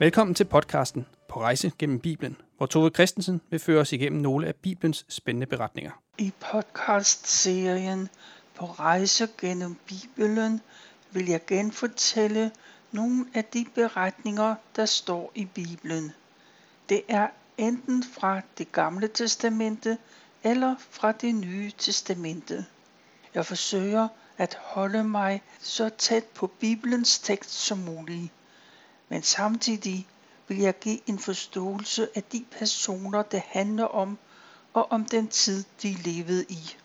Velkommen til podcasten På rejse gennem Bibelen, hvor Tove Christensen vil føre os igennem nogle af Bibelens spændende beretninger. I podcastserien På rejse gennem Bibelen vil jeg genfortælle nogle af de beretninger, der står i Bibelen. Det er enten fra det gamle testamente eller fra det nye testamente. Jeg forsøger at holde mig så tæt på Bibelens tekst som muligt men samtidig vil jeg give en forståelse af de personer, det handler om, og om den tid, de levede i.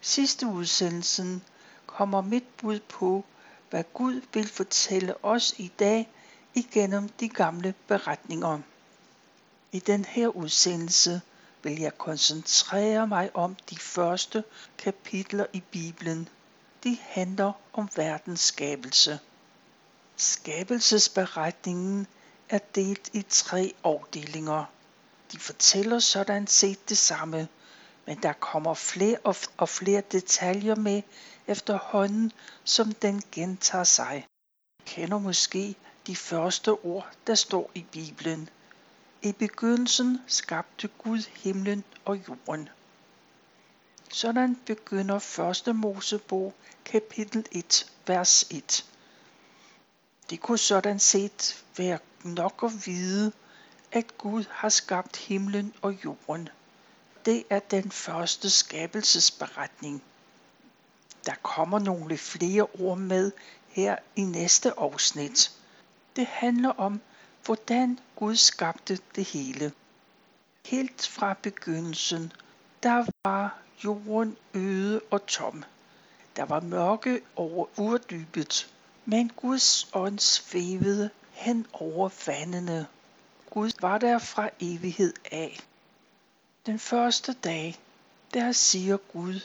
Sidste udsendelsen kommer mit bud på, hvad Gud vil fortælle os i dag igennem de gamle beretninger. I den her udsendelse vil jeg koncentrere mig om de første kapitler i Bibelen. De handler om verdens skabelse. Skabelsesberetningen er delt i tre afdelinger. De fortæller sådan set det samme, men der kommer flere og flere detaljer med efterhånden, som den gentager sig. Du kender måske de første ord, der står i Bibelen. I begyndelsen skabte Gud himlen og jorden. Sådan begynder første Mosebog kapitel 1, vers 1. Det kunne sådan set være nok at vide, at Gud har skabt himlen og jorden. Det er den første skabelsesberetning. Der kommer nogle flere ord med her i næste afsnit. Det handler om, hvordan Gud skabte det hele. Helt fra begyndelsen, der var jorden øde og tom. Der var mørke over urdybet. Men Guds ånd svævede hen over vandene. Gud var der fra evighed af. Den første dag, der siger Gud,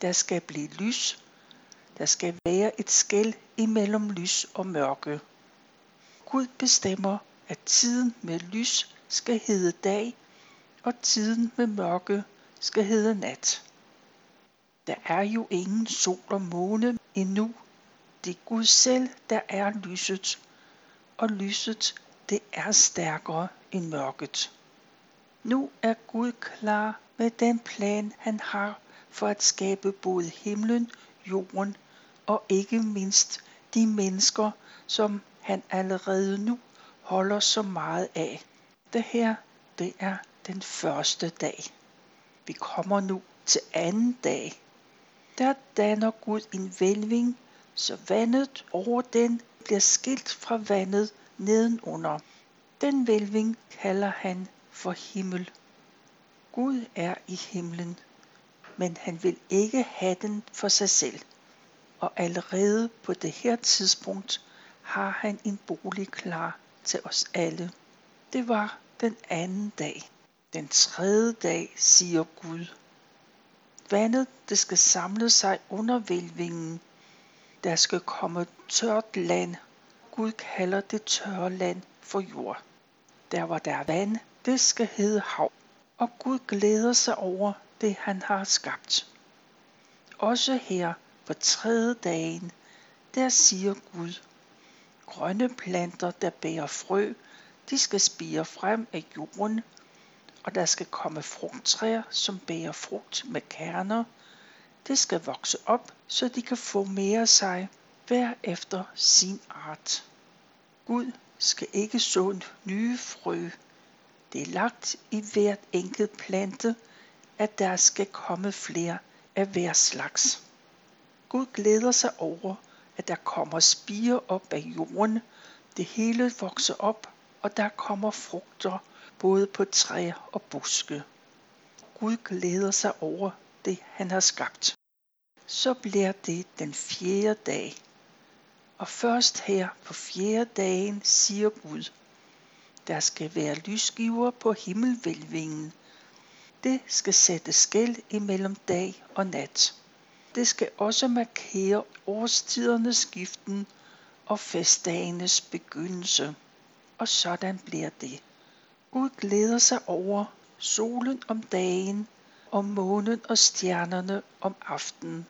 der skal blive lys, der skal være et skæld imellem lys og mørke. Gud bestemmer, at tiden med lys skal hedde dag, og tiden med mørke skal hedde nat. Der er jo ingen sol og måne endnu det er Gud selv, der er lyset, og lyset, det er stærkere end mørket. Nu er Gud klar med den plan, han har for at skabe både himlen, jorden og ikke mindst de mennesker, som han allerede nu holder så meget af. Det her, det er den første dag. Vi kommer nu til anden dag. Der danner Gud en vælving så vandet over den bliver skilt fra vandet nedenunder. Den vælving kalder han for himmel. Gud er i himlen, men han vil ikke have den for sig selv. Og allerede på det her tidspunkt har han en bolig klar til os alle. Det var den anden dag. Den tredje dag siger Gud. Vandet det skal samle sig under vælvingen, der skal komme tørt land. Gud kalder det tørre land for jord. Der hvor der er vand, det skal hedde hav. Og Gud glæder sig over det, han har skabt. Også her på tredje dagen, der siger Gud, grønne planter, der bærer frø, de skal spire frem af jorden, og der skal komme frugttræer, som bærer frugt med kerner, det skal vokse op, så de kan få mere af sig hver efter sin art. Gud skal ikke så nye frø. Det er lagt i hvert enkelt plante, at der skal komme flere af hver slags. Gud glæder sig over, at der kommer spire op af jorden, det hele vokser op, og der kommer frugter både på træer og buske. Gud glæder sig over det, han har skabt. Så bliver det den fjerde dag. Og først her på fjerde dagen siger Gud, der skal være lysgiver på himmelvælvingen. Det skal sætte skæld imellem dag og nat. Det skal også markere årstidernes skiften og festdagenes begyndelse. Og sådan bliver det. Gud glæder sig over solen om dagen og månen og stjernerne om aftenen.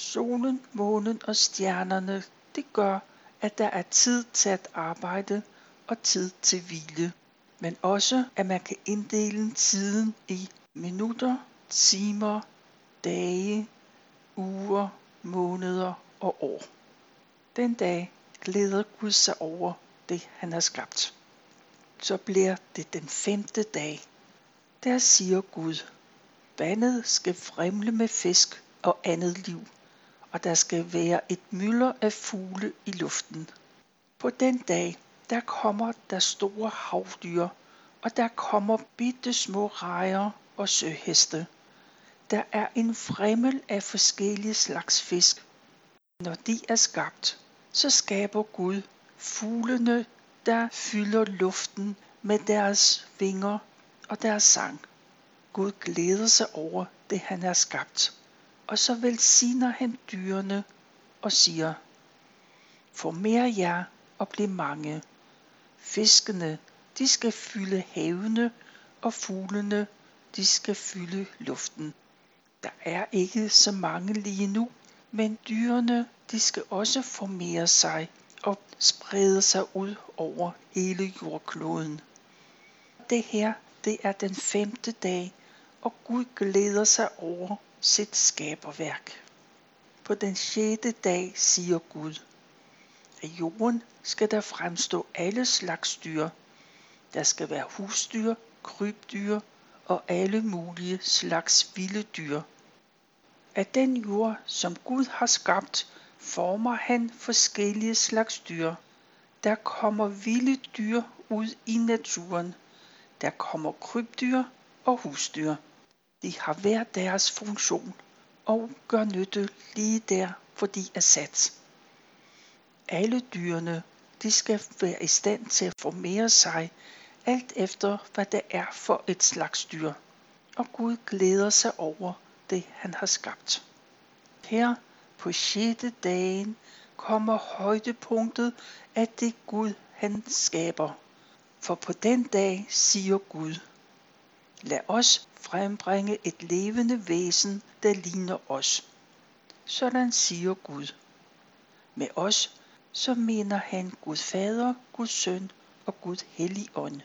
Solen, månen og stjernerne, det gør, at der er tid til at arbejde, og tid til hvile, men også at man kan inddele tiden i minutter, timer, dage, uger, måneder og år. Den dag glæder Gud sig over det, han har skabt. Så bliver det den femte dag. Der siger Gud, vandet skal fremle med fisk og andet liv, og der skal være et mylder af fugle i luften. På den dag, der kommer der store havdyr, og der kommer bitte små rejer og søheste. Der er en fremmel af forskellige slags fisk. Når de er skabt, så skaber Gud fuglene, der fylder luften med deres vinger og deres sang. Gud glæder sig over det, han har skabt. Og så velsigner han dyrene og siger, mere jer og bliv mange. Fiskene, de skal fylde havene, og fuglene, de skal fylde luften. Der er ikke så mange lige nu, men dyrene, de skal også formere sig og sprede sig ud over hele jordkloden. Det her, det er den femte dag, og Gud glæder sig over sit skaberværk. På den sjette dag siger Gud, af jorden skal der fremstå alle slags dyr. Der skal være husdyr, krybdyr og alle mulige slags vilde dyr. Af den jord, som Gud har skabt, former han forskellige slags dyr. Der kommer vilde dyr ud i naturen. Der kommer krybdyr og husdyr. De har hver deres funktion og gør nytte lige der, hvor de er sat. Alle dyrene, de skal være i stand til at formere sig, alt efter hvad det er for et slags dyr. Og Gud glæder sig over det, han har skabt. Her på sjette dagen kommer højdepunktet af det Gud, han skaber. For på den dag siger Gud, lad os frembringe et levende væsen, der ligner os. Sådan siger Gud. Med os, så mener han Gud Fader, Gud Søn og Gud Helligånd.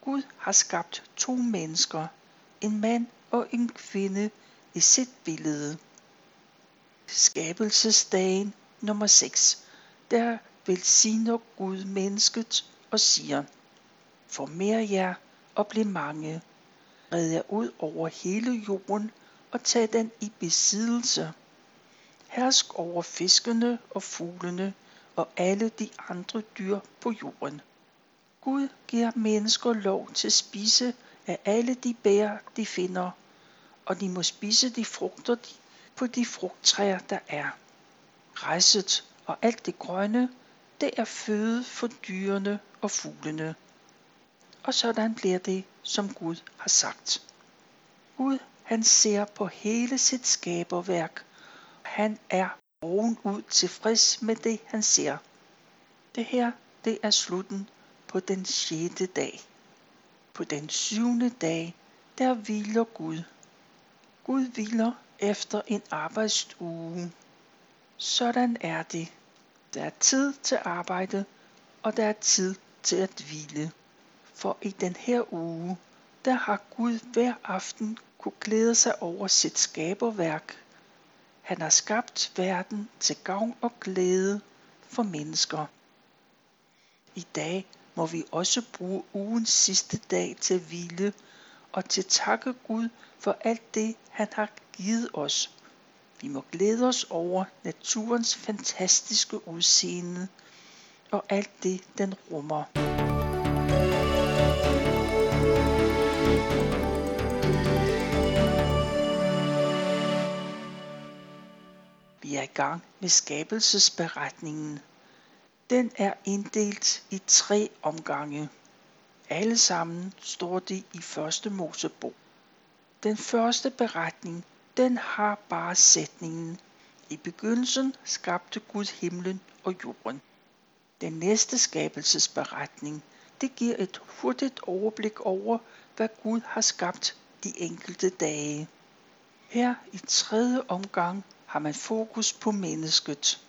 Gud har skabt to mennesker, en mand og en kvinde, i sit billede. Skabelsesdagen nummer 6, der velsigner Gud mennesket og siger, Former jer og blev mange, red jer ud over hele jorden og tag den i besiddelse. Hersk over fiskene og fuglene og alle de andre dyr på jorden. Gud giver mennesker lov til at spise af alle de bær, de finder, og de må spise de frugter på de frugttræer, der er. Græsset og alt det grønne, det er føde for dyrene og fuglene. Og sådan bliver det, som Gud har sagt. Gud, han ser på hele sit skaberværk. Han er ovenud tilfreds med det, han ser. Det her, det er slutten på den sjette dag. På den syvende dag, der hviler Gud. Gud hviler efter en arbejdsuge. Sådan er det. Der er tid til arbejde, og der er tid til at hvile. For i den her uge, der har Gud hver aften kunne glæde sig over sit skaberværk. Han har skabt verden til gavn og glæde for mennesker. I dag må vi også bruge ugens sidste dag til at hvile og til takke Gud for alt det, han har givet os. Vi må glæde os over naturens fantastiske udseende og alt det, den rummer. Vi er i gang med skabelsesberetningen. Den er inddelt i tre omgange. Alle sammen står de i første Mosebog. Den første beretning, den har bare sætningen. I begyndelsen skabte Gud himlen og jorden. Den næste skabelsesberetning, det giver et hurtigt overblik over, hvad Gud har skabt de enkelte dage. Her i tredje omgang har man fokus på mennesket.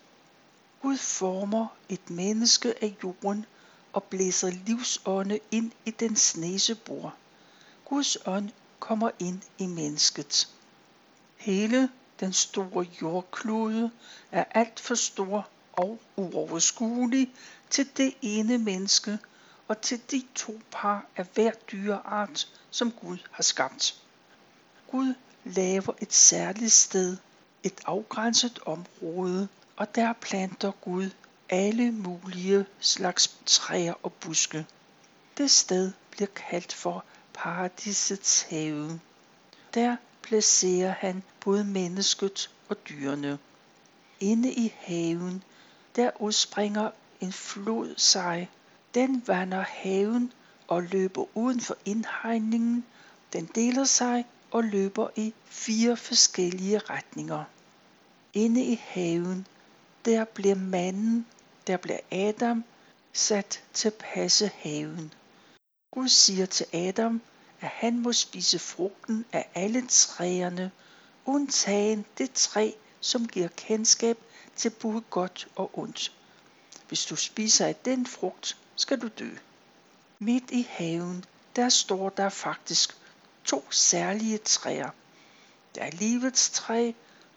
Gud former et menneske af jorden og blæser livsånde ind i dens næsebor. Guds ånd kommer ind i mennesket. Hele den store jordklode er alt for stor og uoverskuelig til det ene menneske og til de to par af hver dyreart, som Gud har skabt. Gud laver et særligt sted, et afgrænset område, og der planter Gud alle mulige slags træer og buske. Det sted bliver kaldt for paradisets have. Der placerer han både mennesket og dyrene. Inde i haven, der udspringer en flod sig. Den vander haven og løber uden for indhegningen. Den deler sig og løber i fire forskellige retninger. Inde i haven, der bliver manden, der bliver Adam, sat til at passe haven. Gud siger til Adam, at han må spise frugten af alle træerne, undtagen det træ, som giver kendskab til både godt og ondt. Hvis du spiser af den frugt, skal du dø. Midt i haven, der står der faktisk to særlige træer. Der er livets træ,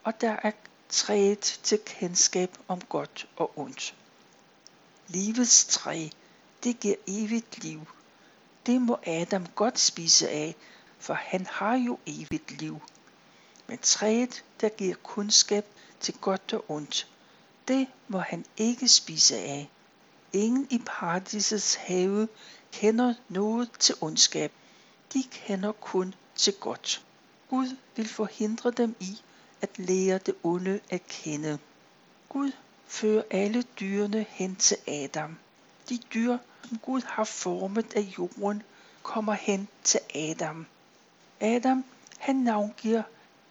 og der er træet til kendskab om godt og ondt. Livets træ, det giver evigt liv. Det må Adam godt spise af, for han har jo evigt liv. Men træet, der giver kundskab til godt og ondt, det må han ikke spise af. Ingen i paradisets have kender noget til ondskab. De kender kun til godt. Gud vil forhindre dem i at lære det onde at kende. Gud fører alle dyrene hen til Adam. De dyr, som Gud har formet af jorden, kommer hen til Adam. Adam, han navngiver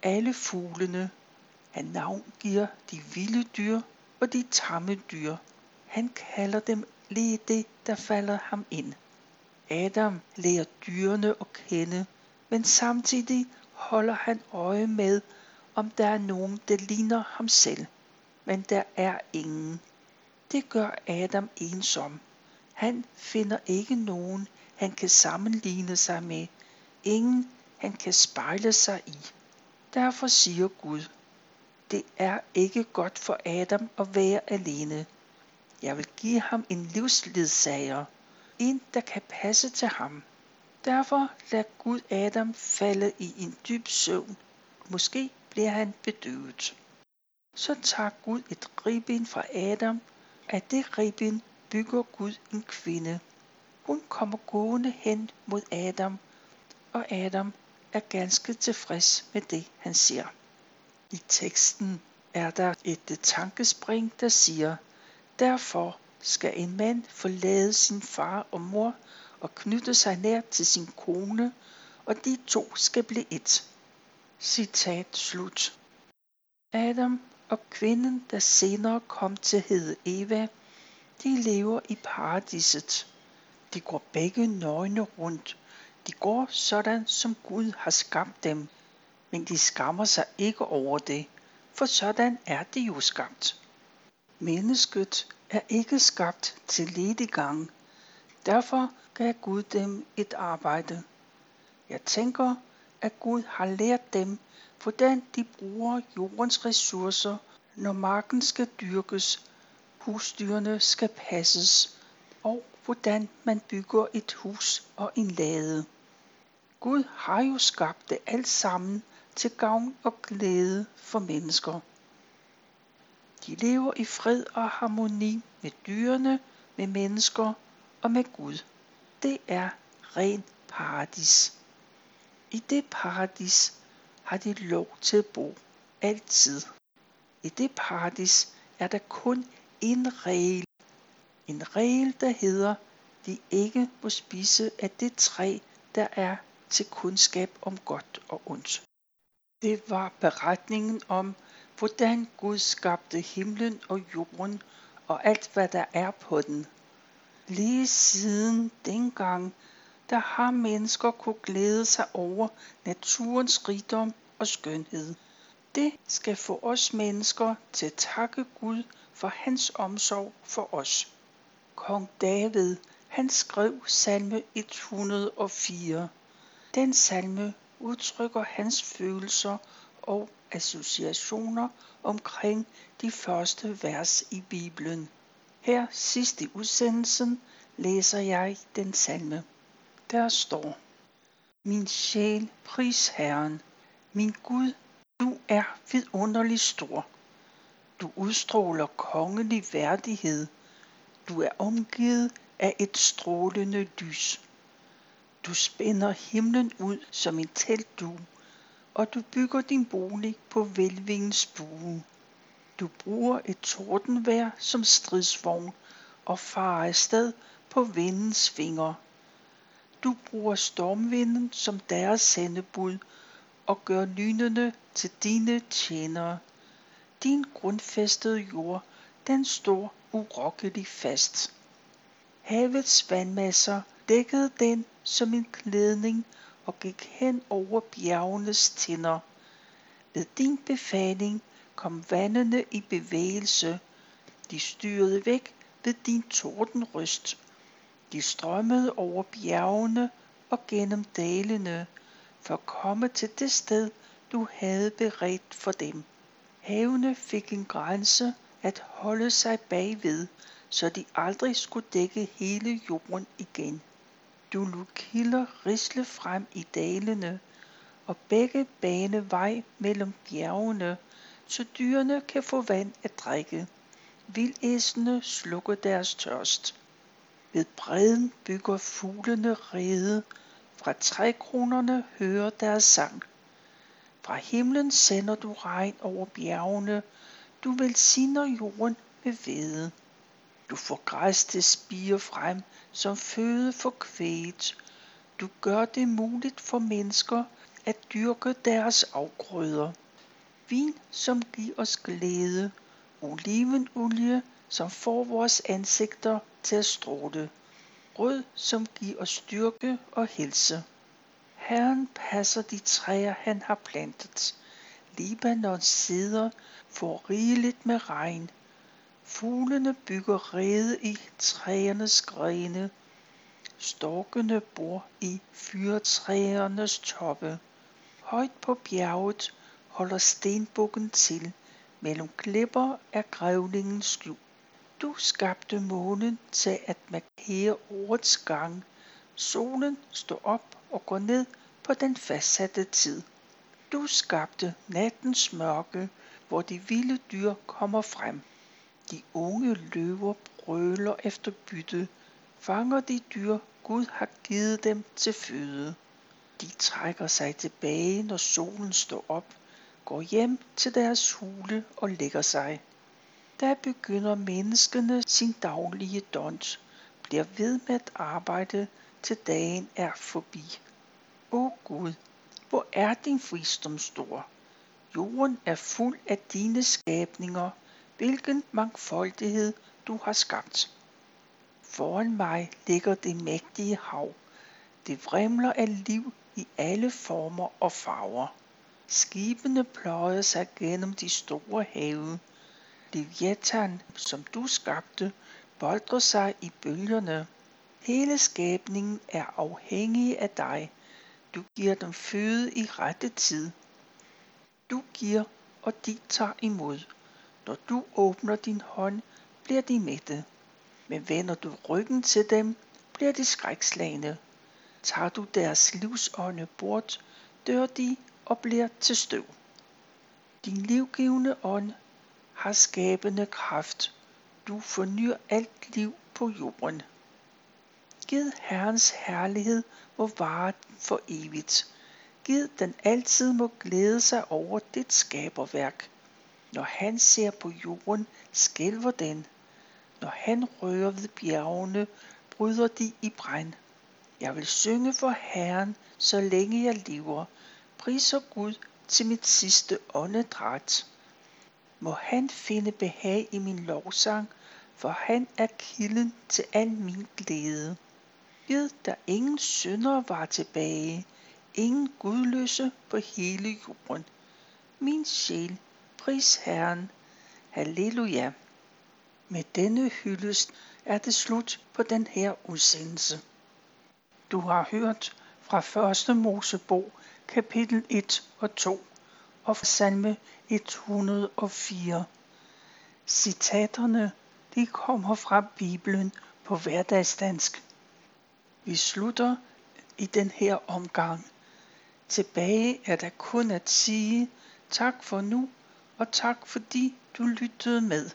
alle fuglene. Han navngiver de vilde dyr og de tamme dyr. Han kalder dem lige det, der falder ham ind. Adam lærer dyrene at kende, men samtidig holder han øje med, om der er nogen, der ligner ham selv. Men der er ingen. Det gør Adam ensom. Han finder ikke nogen, han kan sammenligne sig med. Ingen, han kan spejle sig i. Derfor siger Gud, det er ikke godt for Adam at være alene. Jeg vil give ham en livsledsager, der kan passe til ham. Derfor lader Gud Adam falde i en dyb søvn. Måske bliver han bedøvet. Så tager Gud et ribben fra Adam. Af det ribben bygger Gud en kvinde. Hun kommer gående hen mod Adam, og Adam er ganske tilfreds med det, han ser. I teksten er der et tankespring, der siger, Derfor skal en mand forlade sin far og mor og knytte sig nær til sin kone, og de to skal blive et. Citat slut. Adam og kvinden, der senere kom til hedde Eva, de lever i paradiset. De går begge nøgne rundt. De går sådan, som Gud har skabt dem. Men de skammer sig ikke over det, for sådan er de jo skabt. Mennesket er ikke skabt til lediggang. Derfor gav Gud dem et arbejde. Jeg tænker, at Gud har lært dem, hvordan de bruger jordens ressourcer, når marken skal dyrkes, husdyrene skal passes, og hvordan man bygger et hus og en lade. Gud har jo skabt det alt sammen til gavn og glæde for mennesker. De lever i fred og harmoni med dyrene, med mennesker og med Gud. Det er ren paradis. I det paradis har de lov til at bo altid. I det paradis er der kun en regel. En regel, der hedder, de ikke må spise af det træ, der er til kundskab om godt og ondt. Det var beretningen om, hvordan Gud skabte himlen og jorden og alt, hvad der er på den. Lige siden dengang, der har mennesker kunne glæde sig over naturens rigdom og skønhed. Det skal få os mennesker til at takke Gud for hans omsorg for os. Kong David, Han skrev salme 104. Den salme udtrykker hans følelser og associationer omkring de første vers i Bibelen. Her sidst i udsendelsen læser jeg den salme. Der står, Min sjæl, pris Herren. Min Gud, du er vidunderlig stor. Du udstråler kongelig værdighed. Du er omgivet af et strålende lys. Du spænder himlen ud som en teltdue, og du bygger din bolig på velvingens bue. Du bruger et tordenvær som stridsvogn og farer afsted på vindens fingre. Du bruger stormvinden som deres sendebud og gør lynene til dine tjenere. Din grundfæstede jord, den står urokkelig fast. Havets vandmasser dækkede den som en klædning og gik hen over bjergenes tinder. Ved din befaling kom vandene i bevægelse. De styrede væk ved din tordenryst. De strømmede over bjergene og gennem dalene, for at komme til det sted, du havde beredt for dem. Havene fik en grænse at holde sig bagved, så de aldrig skulle dække hele jorden igen. Du lod kilder risle frem i dalene, og begge bane vej mellem bjergene, så dyrene kan få vand at drikke. Vildæsene slukker deres tørst. Ved bredden bygger fuglene rede, fra trækronerne hører deres sang. Fra himlen sender du regn over bjergene, du velsigner jorden med vede. Du får græs til spire frem som føde for kvæget. Du gør det muligt for mennesker at dyrke deres afgrøder. Vin, som giver os glæde. Olivenolie, som får vores ansigter til at stråle. Rød, som giver os styrke og helse. Herren passer de træer, han har plantet. Libanons sider får rigeligt med regn. Fuglene bygger rede i træernes grene. Storkene bor i fyrtræernes toppe. Højt på bjerget holder stenbukken til. Mellem klipper er grævlingen skjult. Du skabte månen til at markere årets gang. Solen står op og går ned på den fastsatte tid. Du skabte nattens mørke, hvor de vilde dyr kommer frem. De unge løver brøler efter bytte, fanger de dyr, Gud har givet dem til føde. De trækker sig tilbage, når solen står op, går hjem til deres hule og lægger sig. Der begynder menneskene sin daglige dons, bliver ved med at arbejde, til dagen er forbi. O Gud, hvor er din visdom stor? Jorden er fuld af dine skabninger, hvilken mangfoldighed du har skabt. Foran mig ligger det mægtige hav. Det vrimler af liv i alle former og farver. Skibene pløjer sig gennem de store have. Leviathan, som du skabte, boldrer sig i bølgerne. Hele skabningen er afhængig af dig. Du giver dem føde i rette tid. Du giver, og de tager imod. Når du åbner din hånd, bliver de mætte. Men vender du ryggen til dem, bliver de skrækslagende. Tager du deres livsånde bort, dør de og bliver til støv. Din livgivende ånd har skabende kraft. Du fornyer alt liv på jorden. Gid Herrens herlighed må vare for evigt. Gid den altid må glæde sig over dit skaberværk. Når han ser på jorden, skælver den. Når han rører ved bjergene, bryder de i brand. Jeg vil synge for Herren, så længe jeg lever. Priser Gud til mit sidste åndedræt. Må han finde behag i min lovsang, for han er kilden til al min glæde. Gid der ingen synder var tilbage, ingen gudløse på hele jorden. Min sjæl, pris Herren. Halleluja. Med denne hyldest er det slut på den her udsendelse. Du har hørt fra 1. Mosebog kapitel 1 og 2 og fra salme 104. Citaterne de kommer fra Bibelen på hverdagsdansk. Vi slutter i den her omgang. Tilbage er der kun at sige tak for nu, og tak fordi du lyttede med.